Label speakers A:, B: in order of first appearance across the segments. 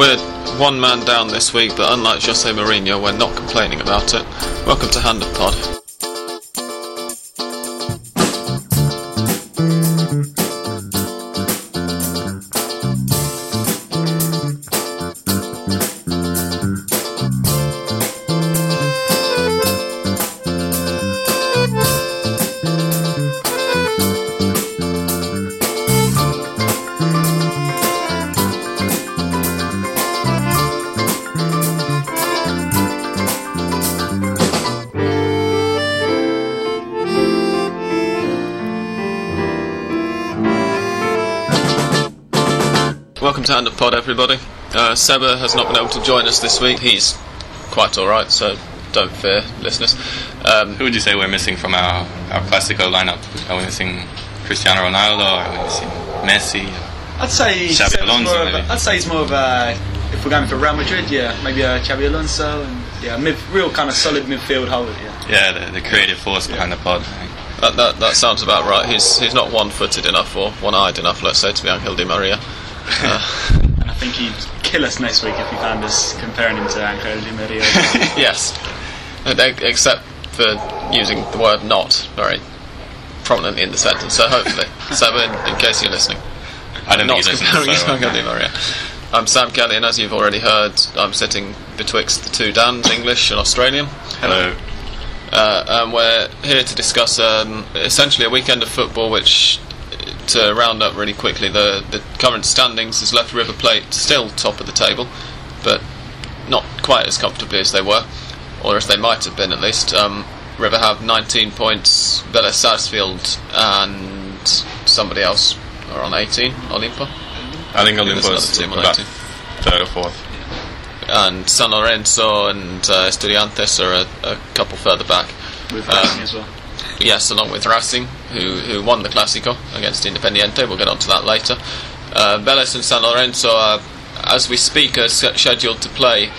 A: We're one man down this week, but unlike Jose Mourinho, we're not complaining about it. Welcome to Hand of Pod. Hand of Pod, everybody. Uh, Seba has not been able to join us this week. He's quite alright, so don't fear, listeners. Um,
B: Who would you say we're missing from our, our Classico lineup? Are we missing Cristiano Ronaldo? Are we missing Messi?
C: I'd say
B: Xabi
C: Seb's
B: Alonso,
C: more of a-
B: maybe.
C: I'd say he's more of a. If we're going for Real Madrid, yeah, maybe a Xabi Alonso and yeah, mid, real kind of solid midfield holder. Yeah.
B: Yeah, the, the creative force behind the pod.
A: that, that, that sounds about right. He's he's not one-footed enough or one-eyed enough, let's say, to be Angel Di Maria. Uh,
C: And I think he'd kill us next week if he found us comparing him to Angel Di Maria.
A: yes, Uh, except for using the word "not" very prominently in the sentence. So hopefully, Seba, in, in case you're listening,
B: I don't
A: not
B: think he listens.
A: comparing
B: so,
A: to Angel Di Maria. I'm Sam Kelly, and as you've already heard, I'm sitting betwixt the two Dans, English and Australian.
B: Hello.
A: Uh, and we're here to discuss um, essentially a weekend of football which, to round up really quickly, the, the current standings has left River Plate still top of the table, but not quite as comfortably as they were, or as they might have been at least. Um, River have 19 points, Vélez Sarsfield and somebody else are on 18, Olimpo,
B: I think
A: Olimpo
B: is
A: another team on
B: about
A: 18.
B: third or fourth.
A: and San Lorenzo and uh, Estudiantes are a, a couple further back.
C: with
A: Um,
C: as well.
A: Yes, along with Racing, who who won the Clásico against Independiente. We'll get onto that later. Uh, Vélez and San Lorenzo, are, as we speak, are scheduled to play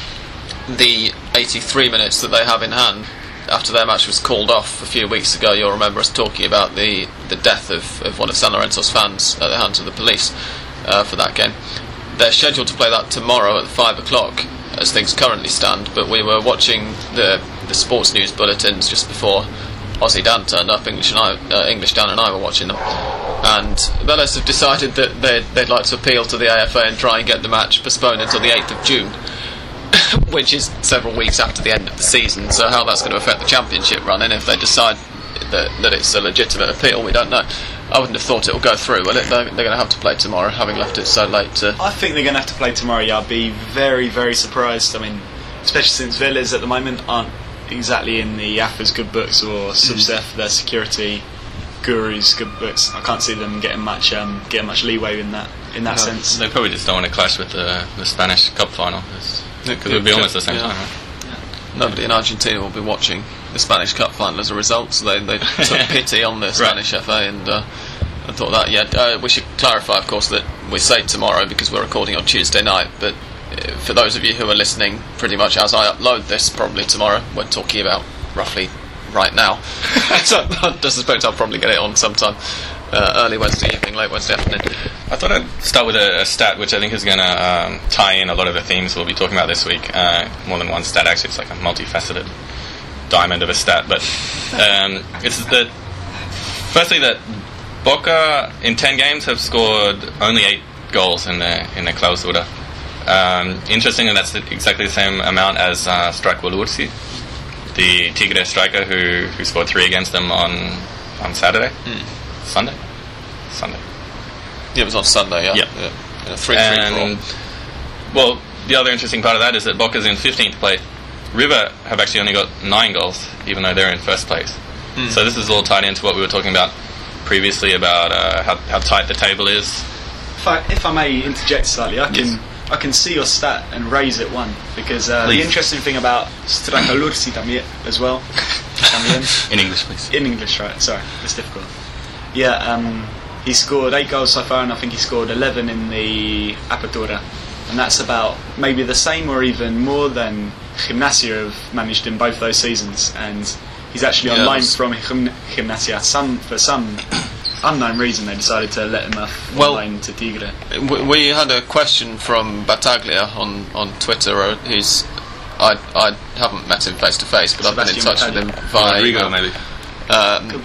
A: the 83 minutes that they have in hand. After their match was called off a few weeks ago, you'll remember us talking about the, the death of, of one of San Lorenzo's fans at the hands of the police uh, for that game. They're scheduled to play that tomorrow at 5 o'clock, as things currently stand, but we were watching the, the sports news bulletins just before Aussie Dan turned up, English, and I, uh, English Dan and I were watching them. And Vélez have decided that they'd, they'd like to appeal to the AFA and try and get the match postponed until the 8th of June, which is several weeks after the end of the season. So, how that's going to affect the championship run, and if they decide that, that it's a legitimate appeal, we don't know. I wouldn't have thought it will go through, will it? They're, they're going to have to play tomorrow, having left it so late to.
C: I think they're going to have to play tomorrow. Yeah, I'd be very, very surprised. I mean, especially since Vélez at the moment aren't exactly in the AFA's good books or Subsef, their security gurus' good books. I can't see them getting much um, getting much leeway in that in that sense.
B: They probably just don't want to clash with the, the Spanish Cup final. Because it would be almost the same
A: Yeah.
B: time, right?
A: Nobody in Argentina will be watching the Spanish Cup final as a result, so they, they took pity on the Spanish FA and, uh, and thought that, yeah, uh, we should clarify, of course, that we say tomorrow because we're recording on Tuesday night, but for those of you who are listening, pretty much as I upload this, probably tomorrow, we're talking about roughly right now. so I suspect I'll probably get it on sometime uh, early Wednesday evening, late Wednesday afternoon.
B: I thought I'd start with a, a stat which I think is going to um, tie in a lot of the themes we'll be talking about this week. Uh, more than one stat, actually. It's like a multifaceted diamond of a stat. But um, it's that, firstly, that Boca in 10 games have scored only 8 goals in the, in the Clausura. Um, interestingly, that's exactly the same amount as uh, Stracqualursi, the Tigre striker who, who scored 3 against them on, on Saturday. Sunday? Sunday.
A: Yeah, it was on Sunday, yeah.
B: Yeah.
A: yeah. Yeah, three, three,
B: And well, the other interesting part of that is that Boca's in 15th place. River have actually only got nine goals, even though they're in first place.
A: Hmm.
B: So this is all tied into what we were talking about previously about uh, how, how tight the table is.
C: If I, if I may interject slightly, I can
B: Yes.
C: I can see your stat and raise it one because uh, the interesting thing about Stracqualursi también as well, también,
B: In English, please.
C: in English, right? Sorry, it's difficult. Yeah, um, he scored eight goals so far, and I think he scored eleven in the Apertura, and that's about maybe the same or even more than Gimnasia have managed in both those seasons. And he's actually on
A: Yeah,
C: loan from Gimnasia some for some unknown reason they decided to let him off
A: Well-
C: well, to Tigre.
A: We, we had a question from Bataglia on, on Twitter. uh, Who's I I haven't met him face to face, but I've been in
C: Sebastian
A: touch with him via
B: Rodrigo,
A: email.
B: maybe.
A: Um,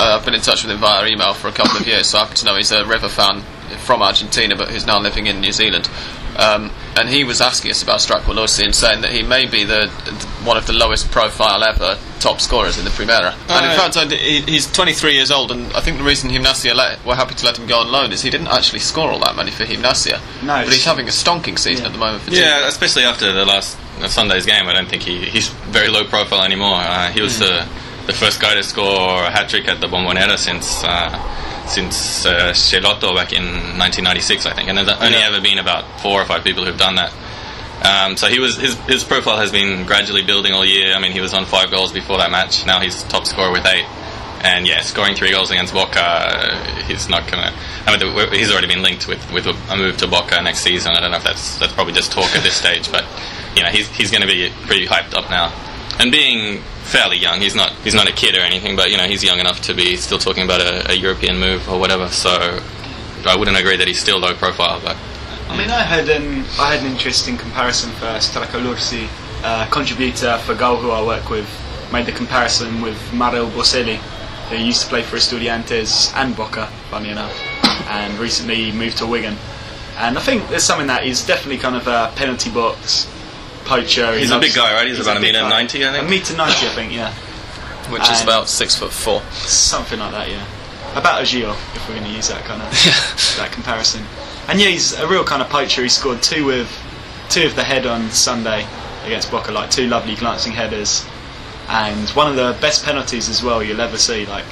A: uh, I've been in touch with him via email for a couple of years, so I happen to know he's a River fan from Argentina, but who's now living in New Zealand. Um, and he was asking us about Stracqualursi and saying that he may be the, the one of the lowest profile ever top scorers in the Primera. and in fact, I d he's 23 years old, and I think the reason Gimnasia let, were happy to let him go on loan is he didn't actually score all that many for Gimnasia.
C: No,
A: but he's having a stonking season
C: Yeah.
A: at the moment for
B: Yeah, especially after the last uh, Sunday's game, I don't think he, he's very low profile anymore. Uh, he was the the first guy to score a hat trick at the Bombonera since uh, since uh, Schelotto back in 1996, I think, and there's only
A: Yeah.
B: ever been about four or five people who've done that. Um, so he was his his profile has been gradually building all year. I mean, he was on five goals before that match. Now he's top scorer with eight. And yeah, scoring three goals against Boca, he's not gonna. I mean, he's already been linked with, with a move to Boca next season. I don't know if that's that's probably just talk at this stage, but you know, he's he's going to be pretty hyped up now. And being fairly young, he's not he's not a kid or anything, but you know, he's young enough to be still talking about a, a European move or whatever. So I wouldn't agree that he's still low profile, but
C: I mean, I had an I had an interesting comparison for Stracqualursi, uh, contributor for Goal, who I work with, made the comparison with Mauro Boselli, who used to play for Estudiantes and Boca, funny enough, and recently moved to Wigan. And I think there's something that he's definitely kind of a penalty box poacher. He
B: He's a big guy, right? He's about a metre
C: guy.
B: 90, I think.
C: A metre 90, I think, yeah.
A: which is about six foot four.
C: Something like that, yeah. About a Gio, if we're going to use that kind of that comparison. And yeah, he's a real kind of poacher. He scored two with two of the head on Sunday against Boca, like two lovely glancing headers, and one of the best penalties as well you'll ever see. Like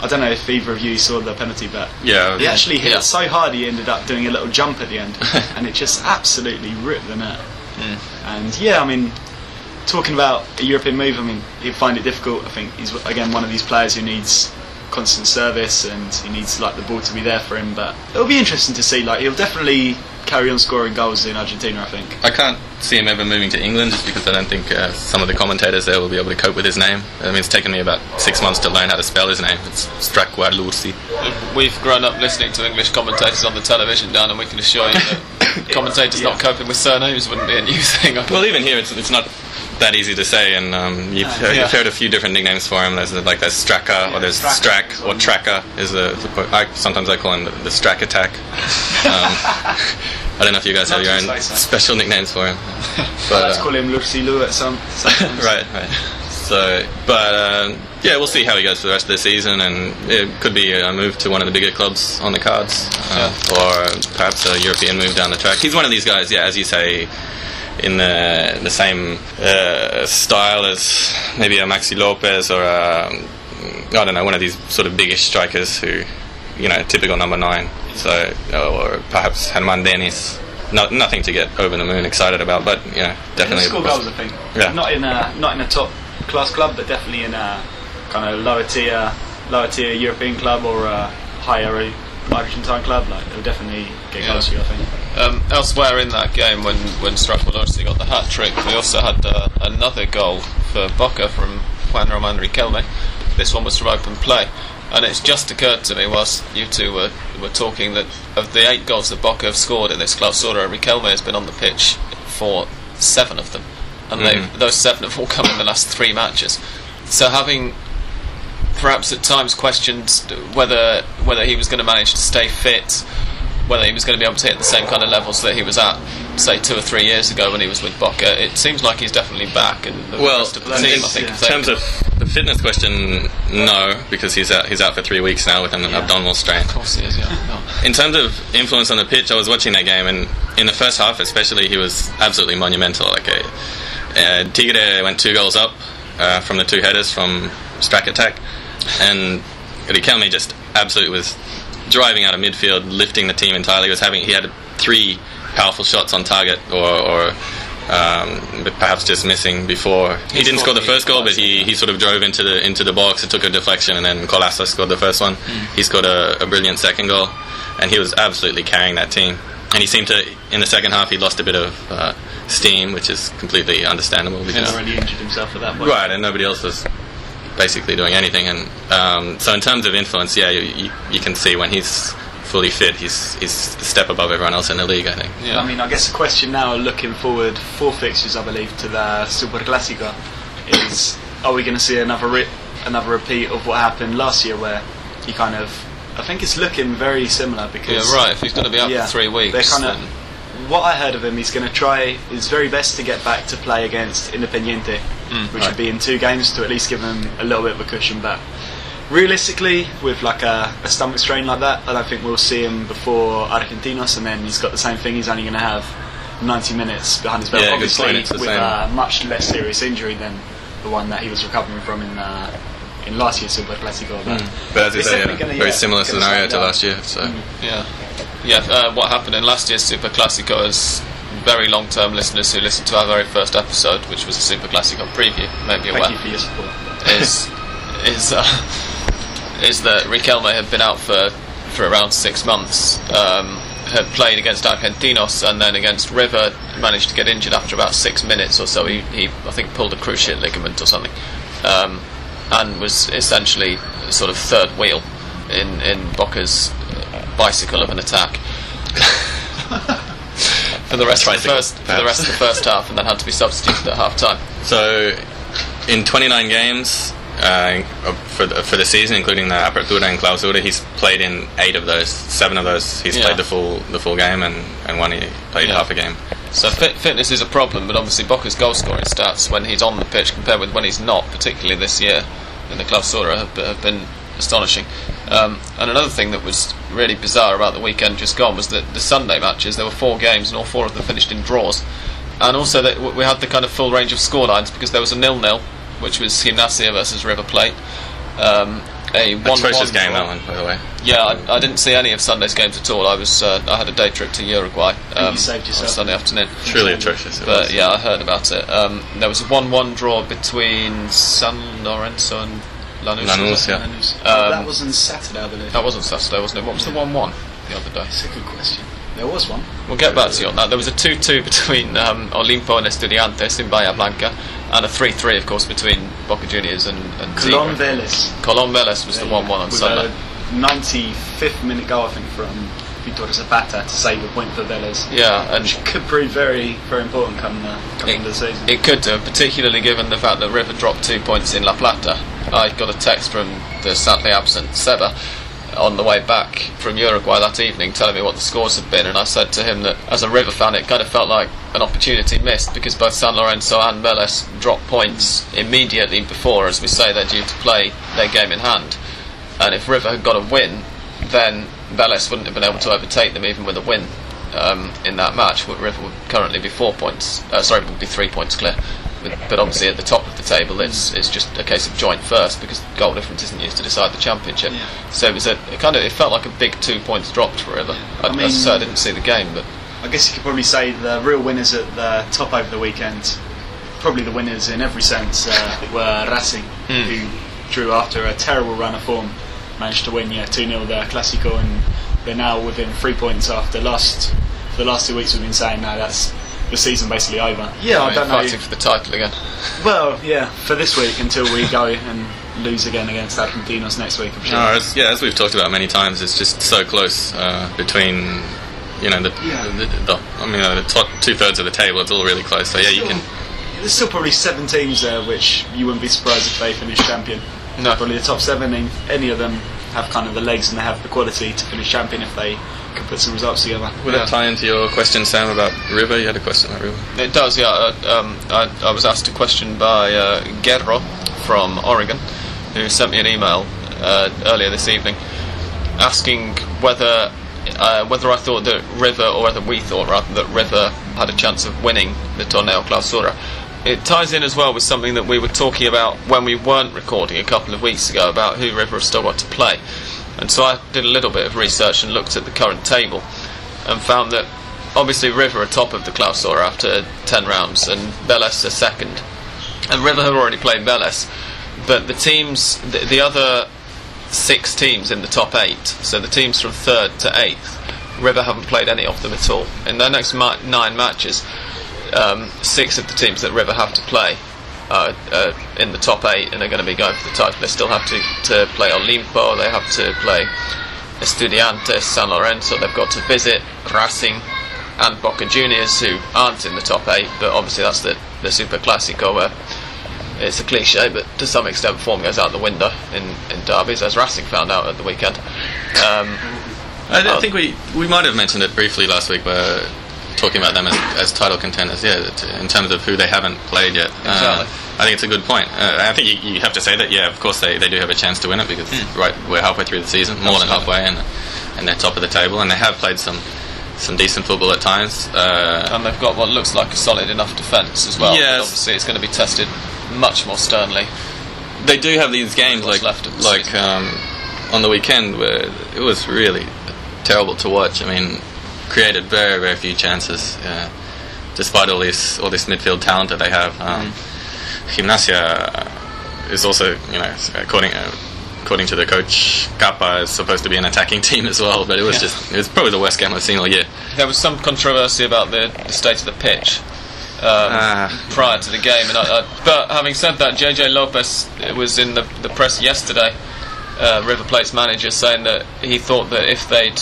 C: I don't know if either of you saw the penalty, but
B: yeah,
C: he actually hit
A: Yeah.
C: it so hard he ended up doing a little jump at the end, and it just absolutely ripped the net. Mm. And yeah, I mean, talking about a European move, I mean, he'd find it difficult. I think he's again one of these players who needs constant service and he needs like the ball to be there for him. But it'll be interesting to see. Like he'll definitely carry on scoring goals in Argentina. I think.
B: I can't see him ever moving to England just because I don't think uh, some of the commentators there will be able to cope with his name. I mean, it's taken me about six months to learn how to spell his name. It's Stracqualursi.
A: We've grown up listening to English commentators on the television, Dan, and we can assure you that commentators not coping with surnames wouldn't be a new thing.
B: Well, even here, it's, it's not that easy to say, and um, you've, heard,
A: Yeah.
B: you've heard a few different nicknames for him. There's uh, like there's Straka, or there's
C: Straka.
B: Strack, or Tracker. Is the I, sometimes I call him the, the Strack Attack. Um, I don't know if you guys have your own special nicknames for him, but
C: Let's
B: uh,
C: call him Lursi Lu at some.
B: right, right. So, but um, yeah, we'll see how he goes for the rest of the season, and it could be a move to one of the bigger clubs on the cards, uh, or perhaps a European move down the track. He's one of these guys, yeah, as you say, in the the same uh, style as maybe a Maxi Lopez or a, I don't know, one of these sort of biggish strikers who, you know, typical number nine. So, or perhaps Germán Denis. No, nothing to get over the moon excited about, but you know, definitely.
C: score goals, I think.
B: Yeah.
C: Not in a not in a top class club, but definitely in a kind of lower tier lower tier European club or a higher Argentine club. Like he'll definitely get
A: Yeah.
C: goals for you, I think.
A: Um, elsewhere in that game, when when obviously got the hat trick, we also had uh, another goal for Boca from Juan Roman Riquelme. This one was from open play, and it's just occurred to me whilst you two were were talking that of the eight goals that Boca have scored in this club, Clausura, Riquelme has been on the pitch for seven of them, and
B: Mhm.
A: those seven have all come in the last three matches. So having perhaps at times questioned whether whether he was going to manage to stay fit, whether he was going to be able to hit the same kind of levels that he was at, say two or three years ago when he was with Boca. It seems like he's definitely back, and the
B: Well,
A: rest of the
C: in-
A: team, I think,
C: yeah.
B: In terms of the fitness question, no, because he's out. He's out for three weeks now with an
C: Yeah.
B: abdominal strain.
A: of course he is, yeah.
B: In terms of influence on the pitch, I was watching that game, and in the first half, especially, he was absolutely monumental. Like, a, uh, Tigre went two goals up uh, from the two headers from Strack attack, and Riquelme just absolutely was driving out of midfield, lifting the team entirely. He was having he had three powerful shots on target, or. or um, but perhaps just missing before he,
A: He
B: didn't score the first goal, but he, he sort of drove into the into the box. It took a deflection, and then Colasa scored the first one. He scored a, a brilliant second goal, and he was absolutely carrying that team. And he seemed to, in the second half, he lost a bit of uh, steam, which is completely understandable because
C: already injured himself at that point.
B: right, and nobody else was basically doing anything. And um, so, in terms of influence, yeah, you, you, you can see when he's fully fit, he's he's a step above everyone else in the league. I think.
A: Yeah.
C: I mean, I guess the question now, looking forward, four fixtures, I believe, to the Super Clásico, is are we going to see another ri- another repeat of what happened last year, where he kind of, I think it's looking very similar because
A: yeah, right. If he's going to be out
C: yeah,
A: for three weeks,
C: they're kind
A: then-
C: of. What I heard of him, he's going to try his very best to get back to play against Independiente,
A: Mm,
C: which
B: right.
C: would be in two games to at least give him a little bit of a cushion. But realistically, with like a, a stomach strain like that, I don't think we'll see him before Argentinos, and then he's got the same thing. He's only going to have 90 minutes behind his belt,
B: Yeah, good
C: obviously
B: point,
C: with a much less serious injury than the one that he was recovering from in uh, in last year's Super Clásico. But,
B: But as you
C: It's
B: say, yeah,
C: gonna-
B: very
C: yeah,
B: similar scenario to last year. So
A: Yeah, yeah. Uh, what happened in last year's Super Classico is very long-term listeners who listened to our very first episode, which was a Super Classico preview, may be
C: Thank
A: aware,
C: you for your support.
A: is is uh, is that Riquelme had been out for for around six months. Um, had played against Argentinos and then against River, managed to get injured after about six minutes or so. He, he I think pulled a cruciate ligament or something, um, and was essentially sort of third wheel in in Boca's bicycle of an attack. for the rest of the first for the rest of the first half, and then had to be substituted at half time.
B: So, in 29 games uh, for the, for the season, including the Apertura and Clausura, he's played in eight of those. Seven of those, he's
A: Yeah.
B: played the full the full game, and, and one he played
A: Yeah.
B: half a game.
A: So fit, fitness is a problem, but obviously Boca's goal scoring stats when he's on the pitch compared with when he's not, particularly this year in the Clausura, have, have been astonishing. Um, and another thing that was really bizarre about the weekend just gone was that the Sunday matches, there were four games and all four of them finished in draws. And also that we had the kind of full range of scorelines because there was a nil-nil, which was Gimnasia versus River Plate. Um, a one
B: Atrocious game that one, by the way.
A: Yeah, I, I didn't see any of Sunday's games at all. I was uh, I had a day trip to Uruguay um,
C: you saved yourself.
A: on Sunday afternoon.
B: Truly atrocious. It
A: But
B: was.
A: yeah, I heard about it. Um, there was a one-one draw between San Lorenzo and Lanús.
B: Lanús, yeah.
C: Oh,
A: Um,
C: that was on Saturday, I believe.
A: That wasn't Saturday, wasn't it? What was the one-one the other day?
C: That's a good question. There was one.
A: We'll get back to you on that. There was a 2-2 between um, Olimpo and Estudiantes in Bahia Blanca, and a 3-3, of course, between Boca Juniors and, and
C: Colón Vélez.
A: Colón Vélez was the 1-1 on
C: With
A: Sunday.
C: a 95th minute goal, I think, from Víctor Zapata to save a point for Vélez.
A: Yeah, and
C: Which could prove very, very important come the, come into the season.
A: It could do, particularly given the fact that River dropped two points in La Plata. I got a text from the sadly absent Seba on the way back from Uruguay that evening telling me what the scores had been, and I said to him that as a River fan, it kind of felt like an opportunity missed because both San Lorenzo and Vélez dropped points immediately before, as we say, they're due to play their game in hand. And if River had got a win, then Vélez wouldn't have been able to overtake them even with a win um, in that match. River would currently be four points, uh, sorry, would be three points clear. But, obviously at the top of the table, it's it's just a case of joint first because goal difference isn't used to decide the championship.
C: Yeah.
A: So it was a it kind of it felt like a big two points dropped for River. I,
C: I mean-
A: I say, I didn't see the game, but
C: I guess you could probably say the real winners at the top over the weekend, probably the winners in every sense, uh, were Racing,
A: Hmm.
C: who drew after a terrible run of form, managed to win yeah 2 0 the Clásico, and they're now within three points after last for the last two weeks we've been saying now that's the season basically over. Yeah, I
A: mean,
C: don't know.
A: fighting for the title again.
C: Well, yeah, for this week until we go and lose again against Argentinos next week. I'm sure.
B: No, as, yeah, as we've talked about many times, it's just so close uh, between, you know, the,
C: Yeah.
B: the, the I mean, uh, the top two thirds of the table. It's all really close. So yeah, you can.
C: There's still probably seven teams there, which you wouldn't be surprised if they finish champion.
A: No.
C: Probably the top seven, and any of them have kind of the legs and they have the quality to finish champion if they can put some results together.
B: Would
A: Yeah.
B: that tie into your question, Sam, about River? You had a question about River.
A: It does, yeah. Uh, um, I, I was asked a question by uh, Guerro from Oregon, who sent me an email uh, earlier this evening asking whether uh, whether I thought that River, or whether we thought rather that River had a chance of winning the Torneo Clausura. It ties in as well with something that we were talking about when we weren't recording a couple of weeks ago about who River have still got to play. And so I did a little bit of research and looked at the current table and found that obviously River are top of the Clausura after 10 rounds and Vélez are second. And River have already played Vélez, but the teams, the, the other six teams in the top eight, so the teams from third to eighth, River haven't played any of them at all. In their next ma- nine matches, um, six of the teams that River have to play uh, uh, in the top eight and are going to be going for the title. They still have to, to play Olimpo, they have to play Estudiantes, San Lorenzo, they've got to visit Racing and Boca Juniors, who aren't in the top eight, but obviously that's the, the Super Classico where it's a cliche, but to some extent form goes out the window in, in derbies, as Racing found out at the weekend. Um,
B: I,
A: Oh.
B: think we, we might have mentioned it briefly last week, but talking about them as, as title contenders, yeah, in terms of who they haven't played yet. Uh, I think it's a good point. Uh, I think you, you have to say that, yeah, of course they, they do have a chance to win it because right we're halfway through the season, more than halfway, and and they're top of the table, and they have played some some decent football at times. Uh,
A: and they've got what looks like a solid enough defence as well.
B: Yes.
A: Obviously, it's going to be tested much more sternly.
B: they do have these games like
A: left the
B: like um, on the weekend where it was really terrible to watch. I mean, created very very few chances, uh, despite all this all this midfield talent that they have. Um, Gimnasia is also you know according. Uh, According to the coach, Cappa is supposed to be an attacking team as well, but it was
A: Yeah.
B: just, it was probably the worst game I've seen all year.
A: There was some controversy about the, the state of the pitch um,
B: Ah.
A: prior to the game. And I, I, but having said that, JJ Lopez was in the, the press yesterday, uh, River Plate's manager, saying that he thought that if they'd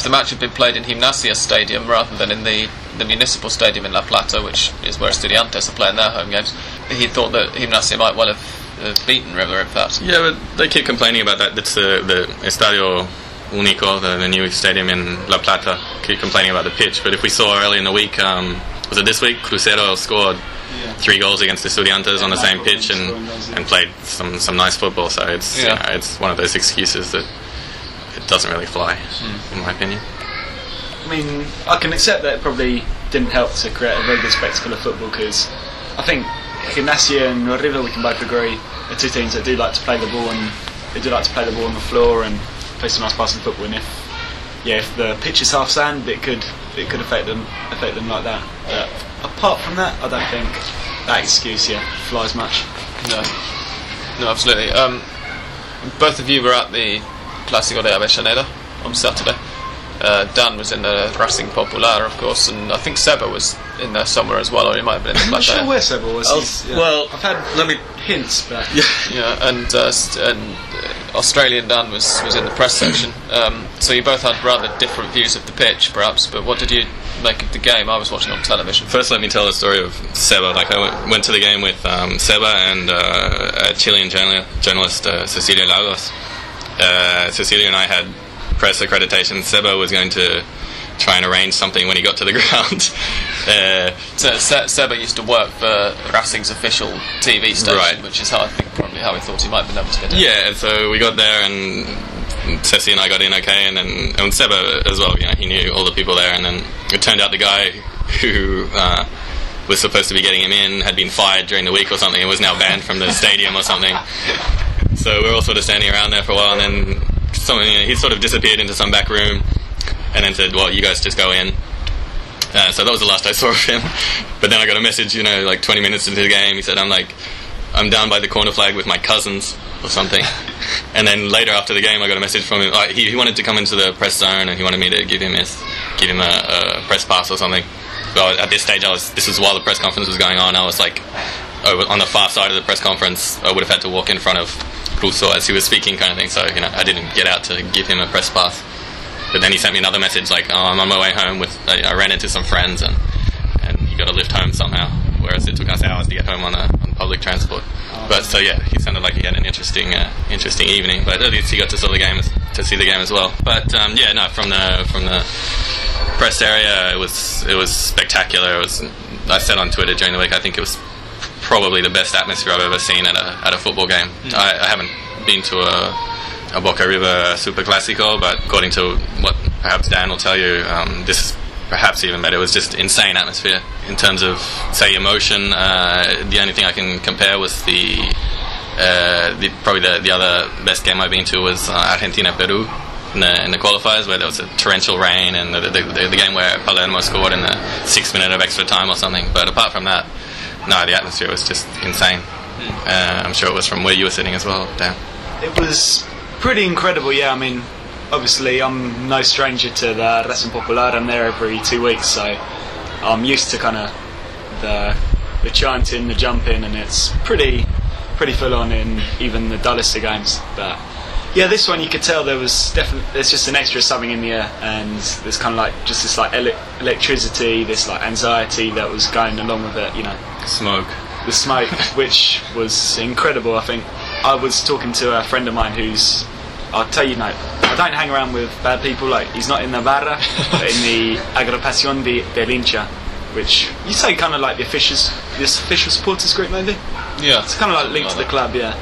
A: if the match had been played in Gimnasia Stadium rather than in the, the municipal stadium in La Plata, which is where Estudiantes are playing their home games, he thought that Gimnasia might well have uh, beaten River, in fact.
B: Yeah, but they keep complaining about that. It's the, the Estadio Único, the, the new stadium in La Plata. Keep complaining about the pitch. But if we saw early in the week, um, was it this week? Cruzeiro scored three goals against Estudiantes on the same pitch and, and played some, some nice football. So it's you know, it's one of those excuses that it doesn't really fly,
A: Hmm.
B: in my opinion.
C: I mean, I can accept that it probably didn't help to create a very good spectacle of football because I think Gimnasia and River, we can both agree, are two teams that do like to play the ball and they do like to play the ball on the floor and play some nice passing football. And if yeah, if the pitch is half sand, it could it could affect them affect them like that. But apart from that, I don't think that excuse yeah flies much.
A: No, no, absolutely. Um, both of you were at the Clásico de Avellaneda on Saturday. Uh, Dan was in the Racing Popular, of course, and I think Seba was in there somewhere as well, or he might have been in the
C: I'm not sure
A: Platea.
C: where Seba was.
B: Oh,
C: yeah.
B: well,
C: I've had
B: let me-
C: hints, but
A: Yeah, yeah, and uh, st- and uh, Australian Dan was was in the press section. Um, so you both had rather different views of the pitch, perhaps. But what did you make of the game? I was watching on television.
B: First, let me tell the story of Seba. Like, I went, went to the game with um, Seba and uh, a Chilean journal- journalist, uh, Cecilia Lagos. Uh, Cecilia and I had press accreditation. Seba was going to try and arrange something when he got to the ground. uh,
A: So Se- Seba used to work for Racing's official TV station,
B: Right.
A: which is how I think probably how he thought he might have been able to get in.
B: yeah, so we got there, and Ceci and I got in okay, and then and Seba as well. You know, he knew all the people there, and then it turned out the guy who. Uh, was supposed to be getting him in, had been fired during the week or something, and was now banned from the stadium or something. So we are all sort of standing around there for a while, and then something, you know, he sort of disappeared into some back room, and then said, "Well, you guys just go in." Uh, so that was the last I saw of him. But then I got a message, you know, like 20 minutes into the game. He said, "I'm like, I'm down by the corner flag with my cousins or something." and then later after the game, I got a message from him. Uh, he, he wanted to come into the press zone, and he wanted me to give him his, give him a, a press pass or something. But at this stage, I was. This was while the press conference was going on. I was like, on the far side of the press conference. I would have had to walk in front of Russo as he was speaking, kind of thing. So you know, I didn't get out to give him a press pass. But then he sent me another message like, "Oh, I'm on my way home with. I, I ran into some friends and and you got to lift home somehow." Whereas it took us hours to get home on, a, on public transport. But so yeah, he sounded like he had an interesting uh, interesting evening. But at least he got to see the game as, to see the game as well. But um, yeah, no, from the from the press area, it was it was spectacular. It was. I said on Twitter during the week, I think it was probably the best atmosphere I've ever seen at a at a football game. I, I haven't been to a, a Boca River Super Classico, but according to what perhaps Dan will tell you, um, this is perhaps even better. It was just insane atmosphere in terms of say emotion. Uh, the only thing I can compare was the. Uh, the, probably the, the other best game I've been to was uh, Argentina Peru in the, in the qualifiers where there was a torrential rain and the, the, the, the game where Palermo scored in the sixth minute of extra time or something. But apart from that, no, the atmosphere was just insane. Uh, I'm sure it was from where you were sitting as well, Dan.
C: It was pretty incredible, yeah. I mean, obviously, I'm no stranger to the Racing Popular. I'm there every two weeks, so I'm used to kind of the the chanting, the jumping, and it's pretty pretty full on in even the dullest of games. But yeah, this one you could tell there was definitely there's just an extra something in the air, and there's kind of like just this like ele- electricity, this like anxiety that was going along with it. You know,
B: Smoke.
C: the smoke, which was incredible. I think I was talking to a friend of mine who's, I'll tell you, no, I don't hang around with bad people. Like he's not in Navarra, but in the Agrupación de, del Hincha, which you say kind of like the officials, this official supporters group maybe.
A: Yeah.
C: It's kind of like linked to the club, yeah.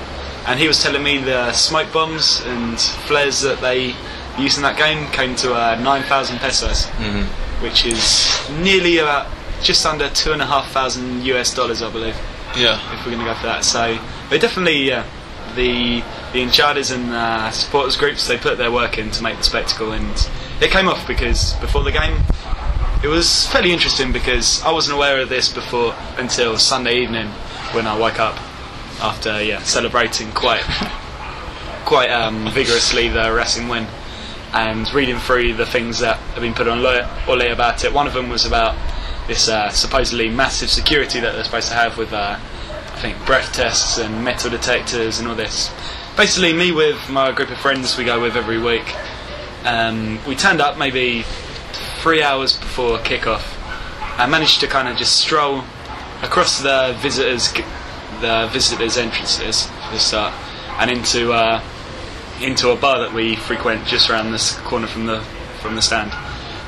C: And he was telling me the smoke bombs and flares that they used in that game came to uh, 9,000 pesos,
B: Mhm.
C: which is nearly about just under two and a half thousand US dollars, I believe
A: Yeah.
C: if we're going to go for that. So, but definitely, yeah, the the Inchadas and uh, supporters groups they put their work in to make the spectacle, and it came off because before the game, it was fairly interesting because I wasn't aware of this before until Sunday evening when I woke up after yeah celebrating quite quite um, vigorously the Racing win and reading through the things that have been put on Ole about it. One of them was about this uh, supposedly massive security that they're supposed to have with, uh, I think, breath tests and metal detectors and all this. Basically, me with my group of friends we go with every week. Um, we turned up maybe three hours before kickoff I managed to kind of just stroll across the visitors the visitors entrances for the start and into uh, into a bar that we frequent just around this corner from the from the stand.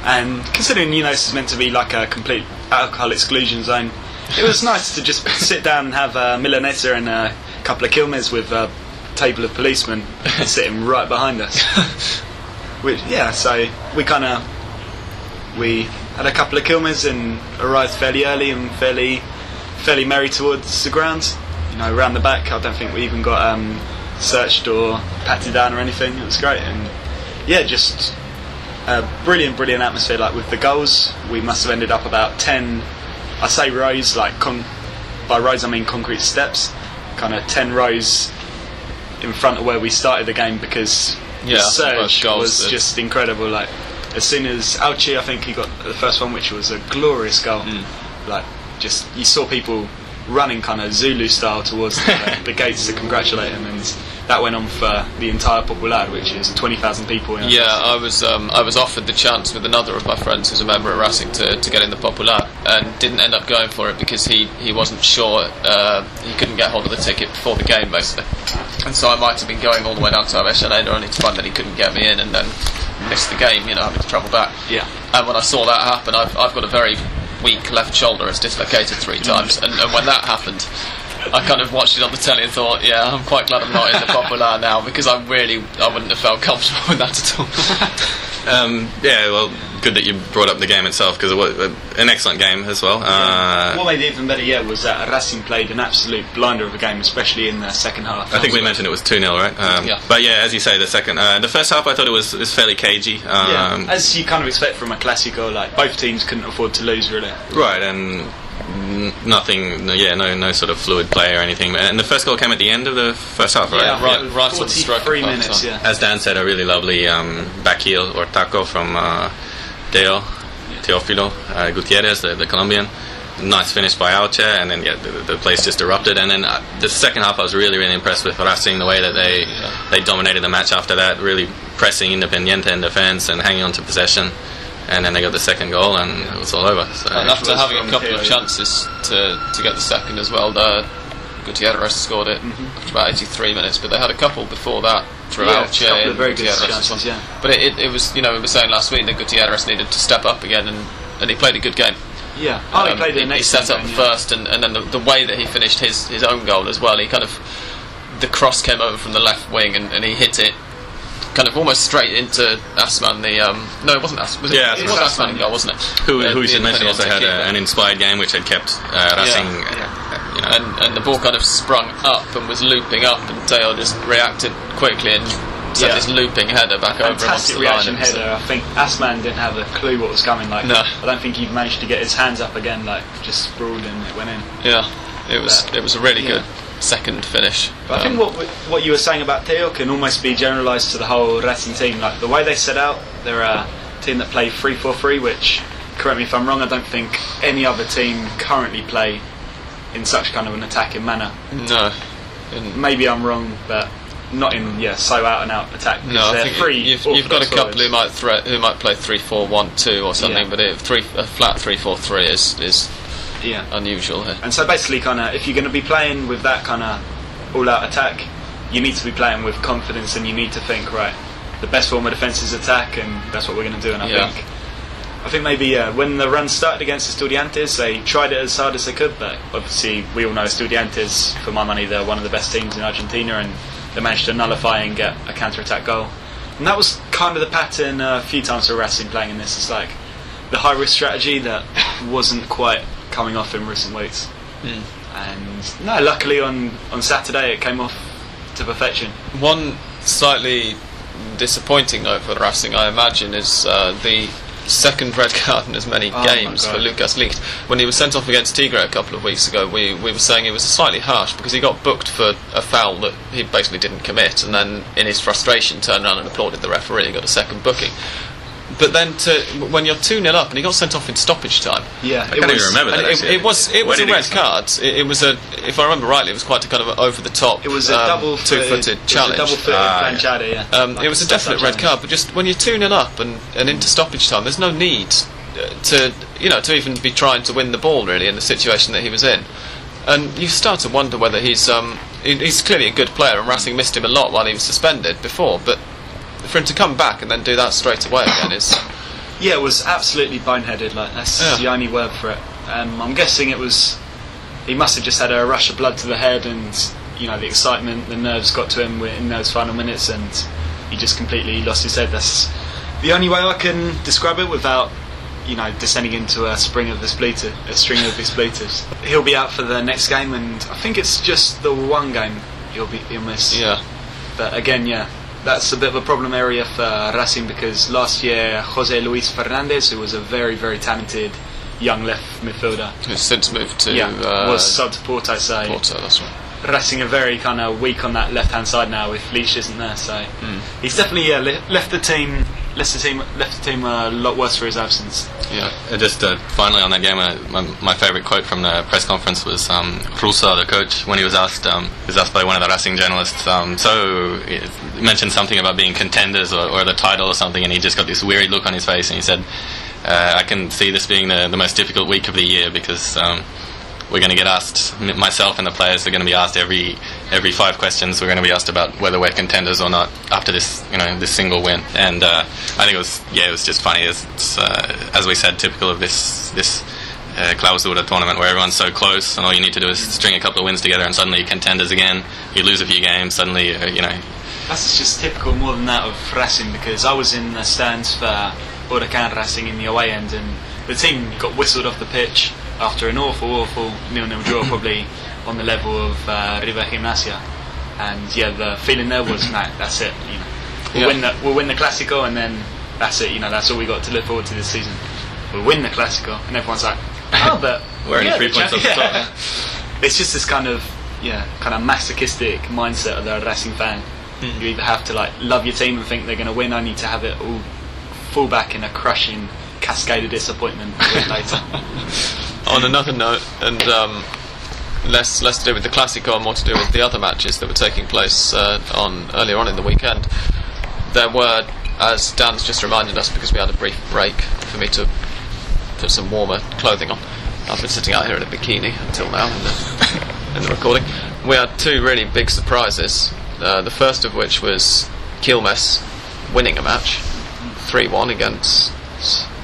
C: And considering you know this is meant to be like a complete alcohol exclusion zone, it was nice to just sit down and have a milanesa and a couple of Quilmes with a table of policemen sitting right behind us. Which yeah, so we kind of we had a couple of Quilmes and arrived fairly early and fairly fairly merry towards the ground. You know, around the back, I don't think we even got um, searched or patted down or anything. It was great, and yeah, just a brilliant, brilliant atmosphere. Like with the goals, we must have ended up about ten. I say rows, like con- by rows I mean concrete steps, kind of ten rows in front of where we started the game because
A: Yeah,
C: the surge was
A: did.
C: just incredible. Like as soon as Hauche, I think he got the first one, which was a glorious goal.
A: Mm.
C: Like just you saw people running kind of Zulu style towards the, the gates to congratulate him, and that went on for the entire Popular, which is twenty thousand people. In
A: Yeah, I was um, I was offered the chance with another of my friends who's a member at Racing to, to get in the Popular and didn't end up going for it because he, he wasn't sure uh, he couldn't get hold of the ticket before the game basically, and so I might have been going all the way down to Avellaneda only to find that he couldn't get me in and then miss the game, you know, having to travel back.
C: Yeah.
A: And when I saw that happen, I've, I've got a very weak left shoulder. It's dislocated three times, and, and when that happened, I kind of watched it on the telly and thought, yeah, I'm quite glad I'm not in the Popular now because I really I wouldn't have felt comfortable with that at all.
B: Um, yeah, well, good that you brought up the game itself because it was uh, an excellent game as well. Uh,
C: what made it even better, yeah, was that Racing played an absolute blinder of a game, especially in the second half.
B: I think we mentioned it was 2 0, right? Um,
A: Yeah.
B: But yeah, as you say, the second. Uh, the first half I thought it was, was fairly cagey.
C: Yeah,
B: Um,
C: as you kind of expect from a Classico, like both teams couldn't afford to lose, really.
B: Right, and nothing, no- yeah, no no sort of fluid play or anything. And the first goal came at the end of the first half, right?
C: Yeah,
A: right- right on the stroke
C: Forty-three minutes, yeah.
B: As Dan said, a really lovely um, back heel or taco from uh, Teo, Teofilo uh, Gutierrez, the, the Colombian. Nice finish by Hauche, and then yeah, the, the place just erupted. And then uh, the second half, I was really, really impressed with Racing, the way that they they dominated the match after that, really pressing Independiente in defense and hanging on to possession. And then they got the second goal, and it was all over. So
A: And after having a couple of chances to, to get the second as well, the Gutierrez scored it
C: Mm-hmm.
A: after about 83 minutes, but they had a couple before that
C: Yeah,
A: throughout.
C: a couple of very good chances,
A: well.
C: yeah.
A: But it, it, it was, you know, we were saying last week that Gutierrez needed to step up again, and, and he played a good game.
C: Yeah. Oh, he
A: Um,
C: played the
A: he,
C: next
A: set
C: game,
A: up
C: yeah.
A: first, and, and then the, the way that he finished his, his own goal as well. He kind of the cross came over from the left wing, and, and he hit it kind of almost straight into Assmann. The um, no, it wasn't Assmann. Was
B: Yeah,
A: it, it
B: it
A: was
C: was
A: Assmann
C: Assmann,
A: goal, wasn't it?
B: Who,
A: Uh,
B: who we should mention also had a, an inspired game which had kept uh, Racing,
A: Yeah. And, and the ball kind of sprung up and was looping up, and Dale just reacted quickly and sent
C: Yeah.
A: this looping header back over
C: Fantastic
A: the line.
C: reaction
A: It
C: header. I think Assmann didn't have a clue what was coming. Like,
A: No.
C: I don't think he managed to get his hands up again. Like, just sprawled and it went in.
A: Yeah, it was
C: But-
A: it was a really
C: yeah.
A: good second finish.
C: But I think
A: Um,
C: what what you were saying about Teo can almost be generalised to the whole Racing team. Like the way they set out, they're a team that play 3-4-3, which correct me if I'm wrong. I don't think any other team currently play in such kind of an attacking manner.
A: No. And
C: Maybe I'm wrong, but not in yeah so out and out attack.
A: no, I think
C: three
A: you've, you've got a couple who might threat, who might play three four one two or something,
C: Yeah.
A: but it, three a flat three four three is is
C: yeah.
A: unusual here.
C: And so basically, kind of, if you're going to be playing with that kind of all-out attack, you need to be playing with confidence, and you need to think, right, the best form of defence is attack, and that's what we're going to do. And I
A: Yeah.
C: think, I think maybe yeah, when the run started against Estudiantes, they tried it as hard as they could, but obviously we all know Estudiantes, for my money, they're one of the best teams in Argentina, and they managed to nullify and get a counter-attack goal. And that was kind of the pattern uh, a few times for Racing playing in this. It's like the high-risk strategy that wasn't quite coming off in recent weeks. And no, luckily on, on Saturday it came off to perfection.
A: One slightly disappointing note for Racing, I imagine, is uh, the second red card in as many
C: Oh
A: games for Lucas Licht. When he was sent off against Tigre a couple of weeks ago, we, we were saying it was slightly harsh because he got booked for a foul that he basically didn't commit, and then in his frustration turned around and applauded the referee and got a second booking. But then to when you're two 0 up and he got sent off in stoppage time,
C: Yeah,
B: I can't even remember that.
A: it,
B: actually.
A: it was it
B: Where
A: was a red
B: get
A: card. It, it was a, if I remember rightly, it was quite a kind of over the top.
C: It was a
A: um,
C: double
A: two-footed challenge.
C: double footed
B: Ah, yeah.
C: yeah.
A: Um,
C: Like
A: it was a definite red
C: challenge.
A: card, but just when you're 2 0 up and, and into stoppage time, there's no need uh, to you know to even be trying to win the ball really in the situation that he was in. And you start to wonder whether he's um, he- he's clearly a good player, and Racing missed him a lot while he was suspended before. But for him to come back and then do that straight away again is
C: Yeah, it was absolutely boneheaded. Like that's
A: Yeah.
C: the only word for it. Um, I'm guessing it was. He must have just had a rush of blood to the head, and you know the excitement, the nerves got to him in those final minutes, and he just completely lost his head. That's the only way I can describe it without, you know, descending into a spring of the splinter, a string of expletives. He'll be out for the next game, and I think it's just the one game he'll be he'll miss.
A: yeah.
C: But again, yeah, that's a bit of a problem area for Racing because last year Jose Luis Fernandez, who was a very, very talented young left midfielder,
A: Who's since moved to
C: yeah,
A: uh,
C: was subbed to Porto. So
A: Porto. That's right.
C: Racing are very kind of weak on that left hand side now if Licht isn't there. So he's definitely yeah le- left the team. Left the team. Left the team a lot worse for his absence.
A: Yeah.
B: Just uh, finally on that game, uh, my, my favourite quote from the press conference was um, the coach, when he was asked, um, he was asked by one of the Racing journalists, um, so he mentioned something about being contenders or, or the title or something, and he just got this weary look on his face, and he said, uh, "I can see this being the, the most difficult week of the year because." Um, we're going to get asked, myself and the players are going to be asked every every five questions. We're going to be asked about whether we're contenders or not after this, you know, this single win. And uh, I think it was, yeah, it was just funny. It's, uh, as we said, typical of this this uh, tournament where everyone's so close, and all you need to do is string a couple of wins together, and suddenly you're contenders again. You lose a few games, suddenly, uh, you know,
C: That's just typical more than that of Racing because I was in the stands for Huracan Racing in the away end and the team got whistled off the pitch after an awful, awful nil-nil draw, probably on the level of uh, River Gimnasia. And yeah, the feeling there was, nah, that's it. You know, we'll
A: Yeah.
C: win the we'll win the Clasico and then that's it. You know, that's all we got to look forward to this season. We'll win the Clasico, and everyone's like, oh, but
B: We're only
C: yeah,
B: three points off the top.
C: yeah. It's just this kind of yeah, kind of masochistic mindset of the Racing fan. You either have to like love your team and think they're going to win, only to have it all fall back in a crushing cascade of disappointment later.
A: On another note, and um, less less to do with the Classico and more to do with the other matches that were taking place uh, on earlier on in the weekend, there were, as Dan's just reminded us, because we had a brief break for me to put some warmer clothing on. I've been sitting out here in a bikini until now in the, in the recording. We had two really big surprises. Uh, the first of which was Quilmes winning a match, 3-1 against